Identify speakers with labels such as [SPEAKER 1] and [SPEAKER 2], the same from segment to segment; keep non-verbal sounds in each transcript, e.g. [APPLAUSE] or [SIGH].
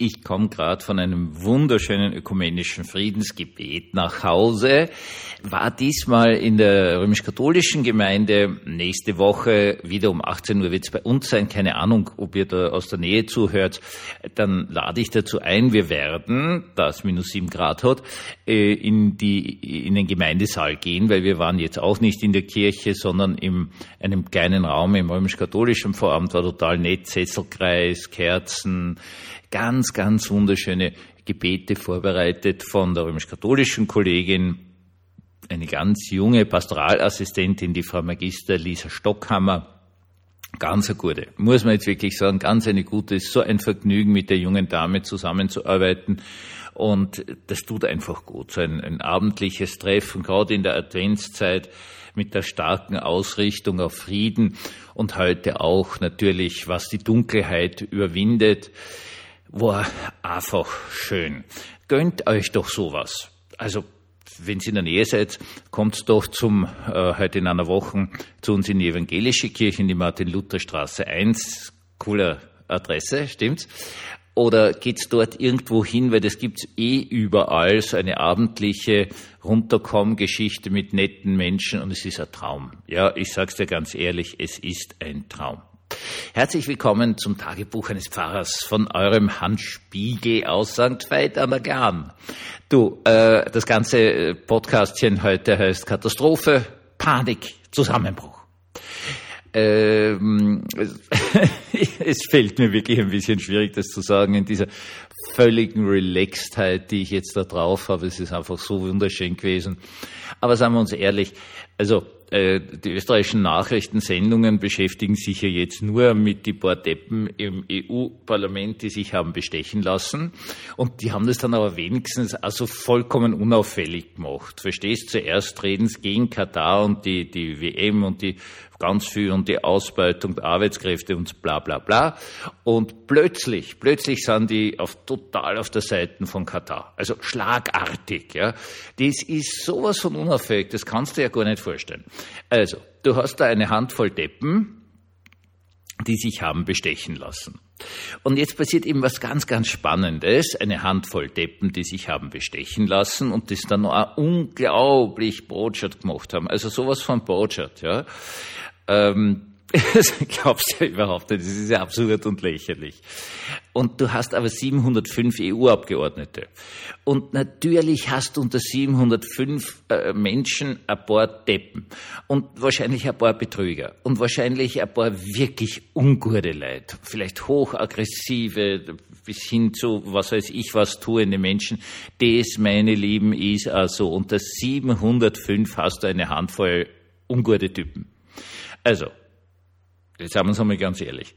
[SPEAKER 1] Ich komme gerade von einem wunderschönen ökumenischen Friedensgebet nach Hause, war diesmal in der römisch-katholischen Gemeinde. Nächste Woche wieder um 18 Uhr wird es bei uns sein. Keine Ahnung, ob ihr da aus der Nähe zuhört. Dann lade ich dazu ein. Wir werden, da es minus sieben Grad hat, äh, in, die, in den Gemeindesaal gehen, weil wir waren jetzt auch nicht in der Kirche, sondern in einem kleinen Raum im römisch-katholischen Voramt. War total nett. Sesselkreis, Kerzen, ganz, ganz wunderschöne Gebete vorbereitet von der römisch-katholischen Kollegin, eine ganz junge Pastoralassistentin, die Frau Magister Lisa Stockhammer. Ganz eine gute, muss man jetzt wirklich sagen, ganz eine gute, ist so ein Vergnügen, mit der jungen Dame zusammenzuarbeiten. Und das tut einfach gut, so ein, ein abendliches Treffen, gerade in der Adventszeit mit der starken Ausrichtung auf Frieden und heute auch natürlich, was die Dunkelheit überwindet war einfach schön. Gönnt euch doch sowas. Also, wenn ihr in der Nähe seid, kommt doch zum, äh, heute in einer Woche zu uns in die evangelische Kirche in die Martin-Luther-Straße 1. Cooler Adresse, stimmt's? Oder geht's dort irgendwo hin, weil das gibt's eh überall, so eine abendliche Runterkomm-Geschichte mit netten Menschen und es ist ein Traum. Ja, ich sag's dir ganz ehrlich, es ist ein Traum. Herzlich willkommen zum Tagebuch eines Pfarrers von eurem Hans Spiegel aus St. Veit an der Glan. Du, äh, das ganze Podcastchen heute heißt Katastrophe, Panik, Zusammenbruch. Ähm, [LAUGHS] es fällt mir wirklich ein bisschen schwierig, das zu sagen in dieser völligen Relaxedheit, die ich jetzt da drauf habe. Es ist einfach so wunderschön gewesen. Aber sagen wir uns ehrlich, also äh, die österreichischen Nachrichtensendungen beschäftigen sich ja jetzt nur mit die paar Deppen im EU-Parlament, die sich haben bestechen lassen. Und die haben das dann aber wenigstens also vollkommen unauffällig gemacht. Verstehst? Zuerst reden sie gegen Katar und die, die WM und die ganz viel und die Ausbeutung der Arbeitskräfte und bla bla bla. Und plötzlich, plötzlich sind die auf, total auf der Seite von Katar. Also schlagartig. Ja. Das ist sowas von unauffällig, das kannst du ja gar nicht vorstellen. Also, du hast da eine Handvoll Deppen, die sich haben bestechen lassen. Und jetzt passiert eben was ganz, ganz Spannendes. Eine Handvoll Deppen, die sich haben bestechen lassen und das dann noch unglaublich Botschaft gemacht haben. Also sowas von Botschaft, ja. Ähm, das [LAUGHS] glaubst du ja überhaupt nicht. Das ist ja absurd und lächerlich. Und du hast aber 705 EU-Abgeordnete. Und natürlich hast du unter 705 äh, Menschen ein paar Deppen. Und wahrscheinlich ein paar Betrüger. Und wahrscheinlich ein paar wirklich ungute Leute. Vielleicht hochaggressive, bis hin zu, was weiß ich, was tuende Menschen. Das, meine Lieben, ist also unter 705 hast du eine Handvoll ungute Typen. Also, jetzt sagen wir uns einmal ganz ehrlich.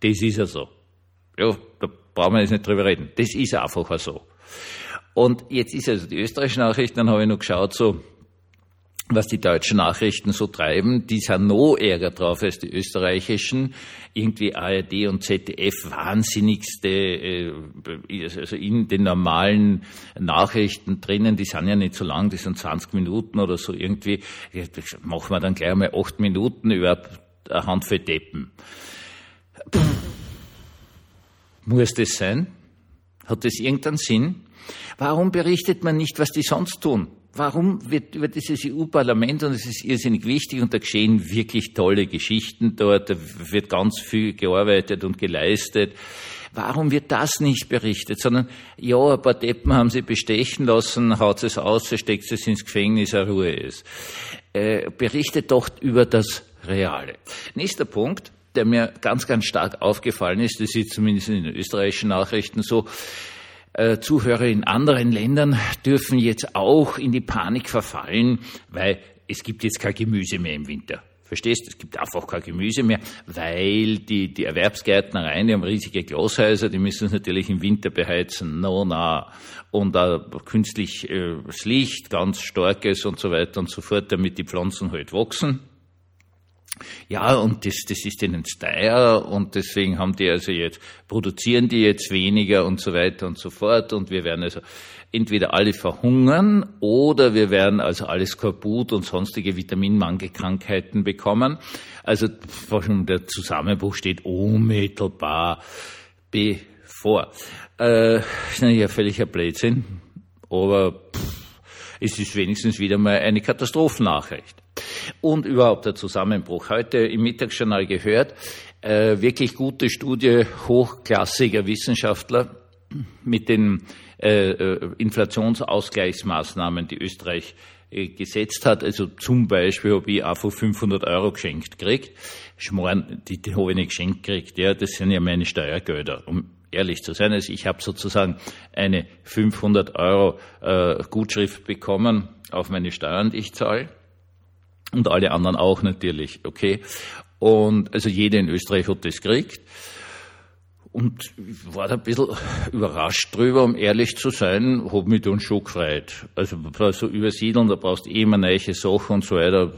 [SPEAKER 1] Das ist ja so. Ja, da brauchen wir jetzt nicht drüber reden. Das ist einfach so. Und jetzt ist also die österreichischen Nachrichten, dann habe ich noch geschaut, so, was die deutschen Nachrichten so treiben, die sind noch ärger drauf als die österreichischen. Irgendwie ARD und ZDF wahnsinnigste, äh, also in den normalen Nachrichten drinnen, die sind ja nicht so lang, die sind 20 Minuten oder so irgendwie. Machen wir dann gleich mal acht Minuten über eine Handvoll Deppen. Muss das sein? Hat das irgendeinen Sinn? Warum berichtet man nicht, was die sonst tun? Warum wird über dieses EU-Parlament, und es ist irrsinnig wichtig, und da geschehen wirklich tolle Geschichten dort, da wird ganz viel gearbeitet und geleistet, warum wird das nicht berichtet, sondern, ja, ein paar Deppen haben sie bestechen lassen, haut es aus, steckt es ins Gefängnis, eine Ruhe ist. Äh, berichtet doch über das Reale. Nächster Punkt, der mir ganz, ganz stark aufgefallen ist, das ist zumindest in den österreichischen Nachrichten so, äh, Zuhörer in anderen Ländern dürfen jetzt auch in die Panik verfallen, weil es gibt jetzt kein Gemüse mehr im Winter. Verstehst? Es gibt einfach kein Gemüse mehr, weil die, die Erwerbsgärtnereien, die haben riesige Glashäuser, die müssen es natürlich im Winter beheizen, no, na, und äh, das Licht, ganz starkes und so weiter und so fort, damit die Pflanzen halt wachsen. Ja, und das, das ist ihnen teuer und deswegen haben die also jetzt, produzieren die jetzt weniger und so weiter und so fort und wir werden also entweder alle verhungern oder wir werden also alles kaputt und sonstige Vitaminmangelkrankheiten bekommen. Also der Zusammenbruch steht unmittelbar bevor. Äh, ist ein völliger Blödsinn, aber pff, es ist wenigstens wieder mal eine Katastrophennachricht. Und überhaupt der Zusammenbruch. Heute im Mittagsjournal gehört, äh, wirklich gute Studie hochklassiger Wissenschaftler mit den äh, äh Inflationsausgleichsmaßnahmen, die Österreich äh, gesetzt hat. Also zum Beispiel, ob ich einfach 500 Euro geschenkt kriegt. Schmoren, die, die habe ich nicht geschenkt gekriegt. Ja, das sind ja meine Steuergelder. Um ehrlich zu sein, also ich habe sozusagen eine 500 Euro äh, Gutschrift bekommen auf meine Steuern, die ich zahle. Und alle anderen auch natürlich, okay. Und also jeder in Österreich hat das gekriegt. Und ich war da ein bisschen überrascht drüber, um ehrlich zu sein, hab mich dann schon gefreut. Also so übersiedeln, da brauchst du eh immer neue Sachen und so weiter,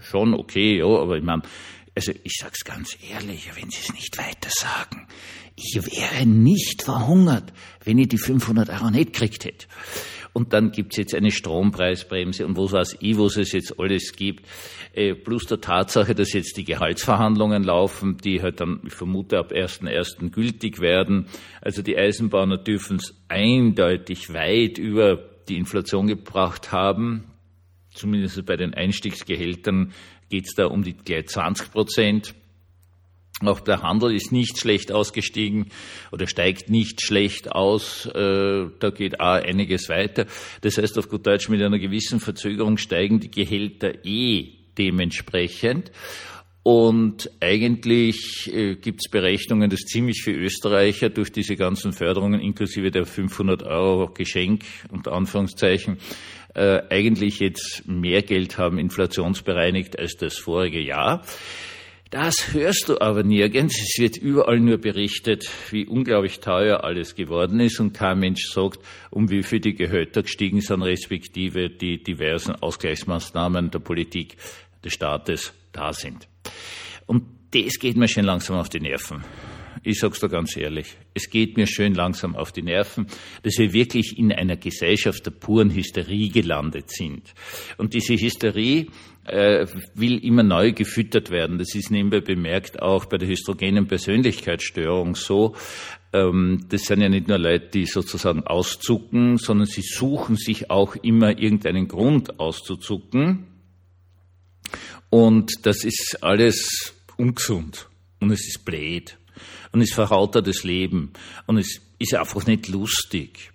[SPEAKER 1] schon okay, ja, aber ich meine, also ich sag's ganz ehrlich, wenn Sie es nicht weiter sagen, ich wäre nicht verhungert, wenn ich die 500 Euro nicht gekriegt hätte. Und dann gibt's jetzt eine Strompreisbremse und was weiß ich, was es jetzt alles gibt. Äh, plus der Tatsache, dass jetzt die Gehaltsverhandlungen laufen, die halt dann, ich vermute, ab 1.1. gültig werden. Also die Eisenbahner dürfen es eindeutig weit über die Inflation gebracht haben. Zumindest bei den Einstiegsgehältern geht's da um die gleich 20 Prozent. Auch der Handel ist nicht schlecht ausgestiegen oder steigt nicht schlecht aus. Äh, da geht auch einiges weiter. Das heißt, auf gut Deutsch, mit einer gewissen Verzögerung steigen die Gehälter eh dementsprechend. Und eigentlich äh, gibt es Berechnungen, dass ziemlich viele Österreicher durch diese ganzen Förderungen inklusive der 500 Euro Geschenk unter Anführungszeichen äh, eigentlich jetzt mehr Geld haben inflationsbereinigt als das vorige Jahr. Das hörst du aber nirgends. Es wird überall nur berichtet, wie unglaublich teuer alles geworden ist und kein Mensch sagt, um wie viel die Gehälter gestiegen sind, respektive die diversen Ausgleichsmaßnahmen der Politik des Staates da sind. Und das geht mir schon langsam auf die Nerven. Ich sag's dir ganz ehrlich. Es geht mir schön langsam auf die Nerven, dass wir wirklich in einer Gesellschaft der puren Hysterie gelandet sind. Und diese Hysterie äh, will immer neu gefüttert werden. Das ist nebenbei bemerkt auch bei der hystrogenen Persönlichkeitsstörung so. Ähm, das sind ja nicht nur Leute, die sozusagen auszucken, sondern sie suchen sich auch immer irgendeinen Grund auszuzucken. Und das ist alles ungesund und es ist blöd und es verhaut das Leben und es ist einfach nicht lustig.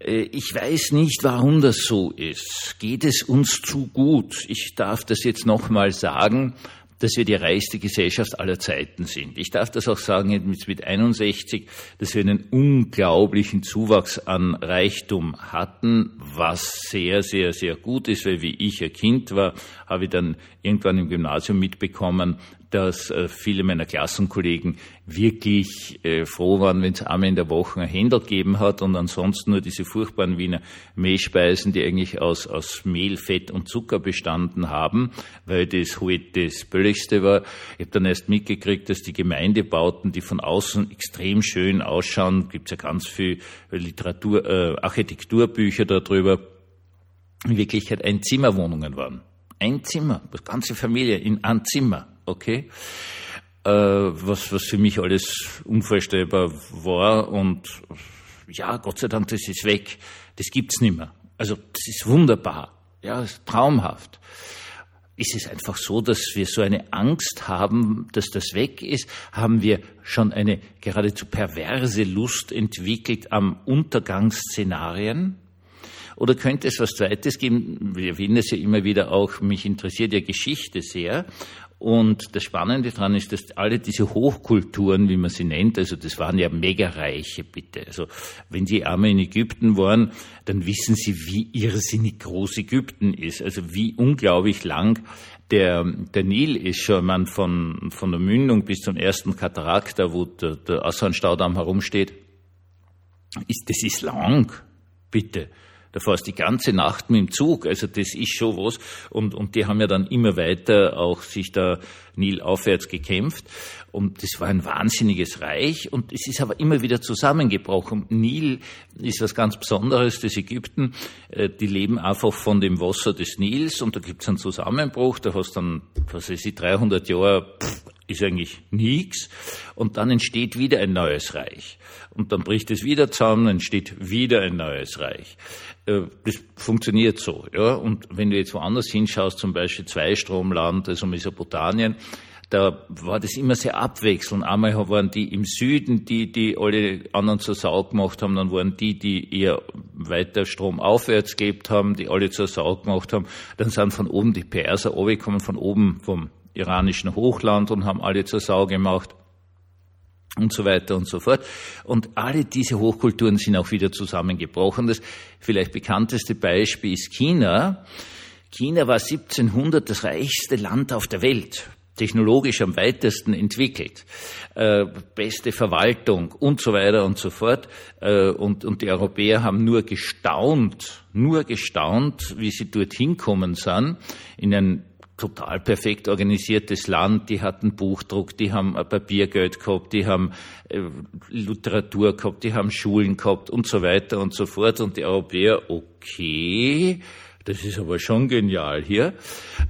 [SPEAKER 1] Äh, ich weiß nicht, warum das so ist. Geht es uns zu gut? Ich darf das jetzt nochmal sagen, dass wir die reichste Gesellschaft aller Zeiten sind. Ich darf das auch sagen jetzt mit 61, dass wir einen unglaublichen Zuwachs an Reichtum hatten, was sehr, sehr, sehr gut ist, weil wie ich ein Kind war, habe ich dann irgendwann im Gymnasium mitbekommen, dass äh, viele meiner Klassenkollegen wirklich äh, froh waren, wenn es einmal in der Woche ein Händel gegeben hat und ansonsten nur diese furchtbaren Wiener Mehlspeisen, die eigentlich aus, aus Mehl, Fett und Zucker bestanden haben, weil das halt das Billigste war. Ich habe dann erst mitgekriegt, dass die Gemeindebauten, die von außen extrem schön ausschauen, gibt's ja ganz viel Literatur, äh, Architekturbücher darüber, in Wirklichkeit Einzimmerwohnungen waren. Ein Zimmer, das ganze Familie in ein Zimmer okay, äh, was, was für mich alles unvorstellbar war und ja, Gott sei Dank, das ist weg, das gibt's nicht mehr. Also das ist wunderbar, ja, ist traumhaft. Ist es einfach so, dass wir so eine Angst haben, dass das weg ist? Haben wir schon eine geradezu perverse Lust entwickelt am Untergangsszenarien? Oder könnte es was Zweites geben? Wir erwähnen es ja immer wieder auch, mich interessiert ja Geschichte sehr. Und das Spannende daran ist, dass alle diese Hochkulturen, wie man sie nennt, also das waren ja Megareiche, bitte. Also wenn Sie einmal in Ägypten waren, dann wissen Sie, wie irrsinnig groß Ägypten ist. Also wie unglaublich lang der, der Nil ist schon, man von, von der Mündung bis zum ersten Katarakt, da wo der, der Aswan-Staudamm herumsteht, ist, das ist lang, bitte. Da fährst die ganze Nacht mit dem Zug. Also das ist schon was. Und, und die haben ja dann immer weiter auch sich da Nil aufwärts gekämpft. Und das war ein wahnsinniges Reich und es ist aber immer wieder zusammengebrochen. Nil ist was ganz Besonderes, das Ägypten, äh, die leben einfach von dem Wasser des Nils und da gibt es einen Zusammenbruch, da hast dann, was weiß ich, 300 Jahre, pff, ist eigentlich nichts und dann entsteht wieder ein neues Reich. Und dann bricht es wieder zusammen, entsteht wieder ein neues Reich. Äh, das funktioniert so, ja. Und wenn du jetzt woanders hinschaust, zum Beispiel Zweistromland, also Mesopotamien, da war das immer sehr abwechselnd. Einmal waren die im Süden, die, die alle anderen zur Sau gemacht haben, dann waren die, die eher weiter Strom aufwärts gehabt haben, die alle zur Sau gemacht haben. Dann sind von oben die Perser runtergekommen, von oben vom iranischen Hochland und haben alle zur Sau gemacht und so weiter und so fort. Und alle diese Hochkulturen sind auch wieder zusammengebrochen. Das vielleicht bekannteste Beispiel ist China. China war 1700 das reichste Land auf der Welt technologisch am weitesten entwickelt, äh, beste Verwaltung und so weiter und so fort. Äh, und, und die Europäer haben nur gestaunt, nur gestaunt, wie sie dorthin kommen sind, in ein total perfekt organisiertes Land, die hatten Buchdruck, die haben Papiergeld gehabt, die haben äh, Literatur gehabt, die haben Schulen gehabt und so weiter und so fort. Und die Europäer, okay, das ist aber schon genial hier.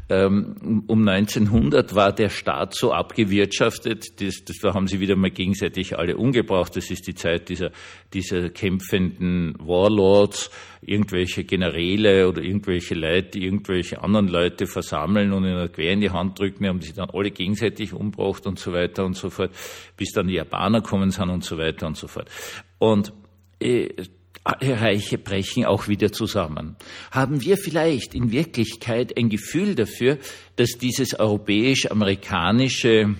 [SPEAKER 1] Ähm, um 1900 war der Staat so abgewirtschaftet, das, das haben sie wieder mal gegenseitig alle umgebracht. Das ist die Zeit dieser, dieser kämpfenden Warlords, irgendwelche Generäle oder irgendwelche Leute, die irgendwelche anderen Leute versammeln und einer Quer in die Hand drücken, haben sich dann alle gegenseitig umgebracht und so weiter und so fort, bis dann die Japaner kommen sind und so weiter und so fort. Und äh, alle Reiche brechen auch wieder zusammen. Haben wir vielleicht in Wirklichkeit ein Gefühl dafür, dass dieses europäisch-amerikanische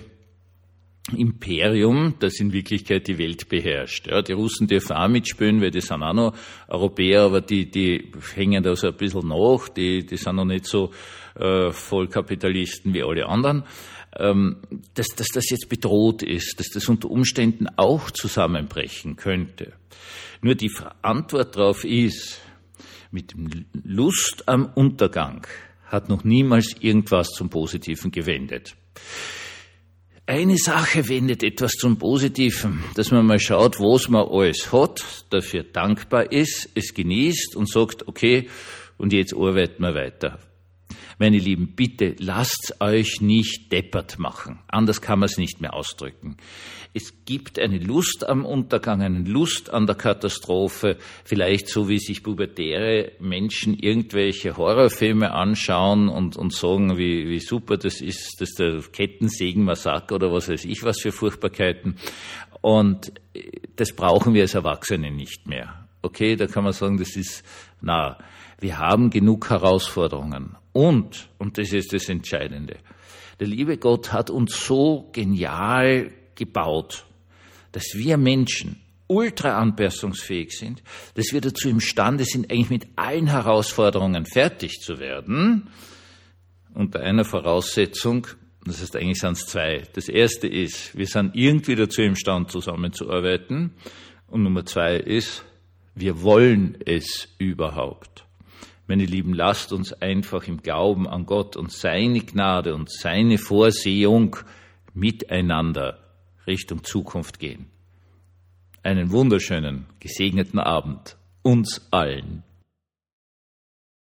[SPEAKER 1] Imperium, das in Wirklichkeit die Welt beherrscht. Ja, die Russen dürfen auch mitspielen, weil die sind auch noch Europäer, aber die, die hängen da so ein bisschen nach, die, die sind noch nicht so äh, Vollkapitalisten wie alle anderen. Ähm, dass, dass das jetzt bedroht ist, dass das unter Umständen auch zusammenbrechen könnte. Nur die Antwort darauf ist, mit Lust am Untergang hat noch niemals irgendwas zum Positiven gewendet. Eine Sache wendet etwas zum Positiven, dass man mal schaut, was man alles hat, dafür dankbar ist, es genießt und sagt, okay, und jetzt arbeiten wir weiter. Meine Lieben, bitte lasst euch nicht deppert machen. Anders kann man es nicht mehr ausdrücken. Es gibt eine Lust am Untergang, eine Lust an der Katastrophe, vielleicht so wie sich pubertäre Menschen irgendwelche Horrorfilme anschauen und, und sagen, wie, wie super das ist, dass der Kettensägenmassaker oder was weiß ich was für Furchtbarkeiten. Und das brauchen wir als Erwachsene nicht mehr. Okay, da kann man sagen, das ist, na, wir haben genug Herausforderungen. Und, und das ist das Entscheidende, der liebe Gott hat uns so genial gebaut, dass wir Menschen ultra anpassungsfähig sind, dass wir dazu imstande sind, eigentlich mit allen Herausforderungen fertig zu werden, unter einer Voraussetzung, das heißt eigentlich sind es zwei. Das erste ist, wir sind irgendwie dazu imstande, zusammenzuarbeiten. Und Nummer zwei ist, wir wollen es überhaupt. Meine Lieben, lasst uns einfach im Glauben an Gott und seine Gnade und seine Vorsehung miteinander Richtung Zukunft gehen. Einen wunderschönen, gesegneten Abend uns allen.